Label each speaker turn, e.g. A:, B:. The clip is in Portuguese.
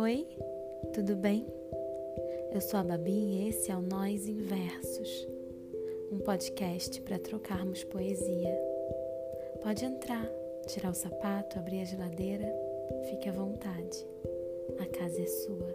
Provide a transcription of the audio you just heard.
A: Oi, tudo bem? Eu sou a Babi e esse é o Nós em Versos, um podcast para trocarmos poesia. Pode entrar, tirar o sapato, abrir a geladeira, fique à vontade. A casa é sua.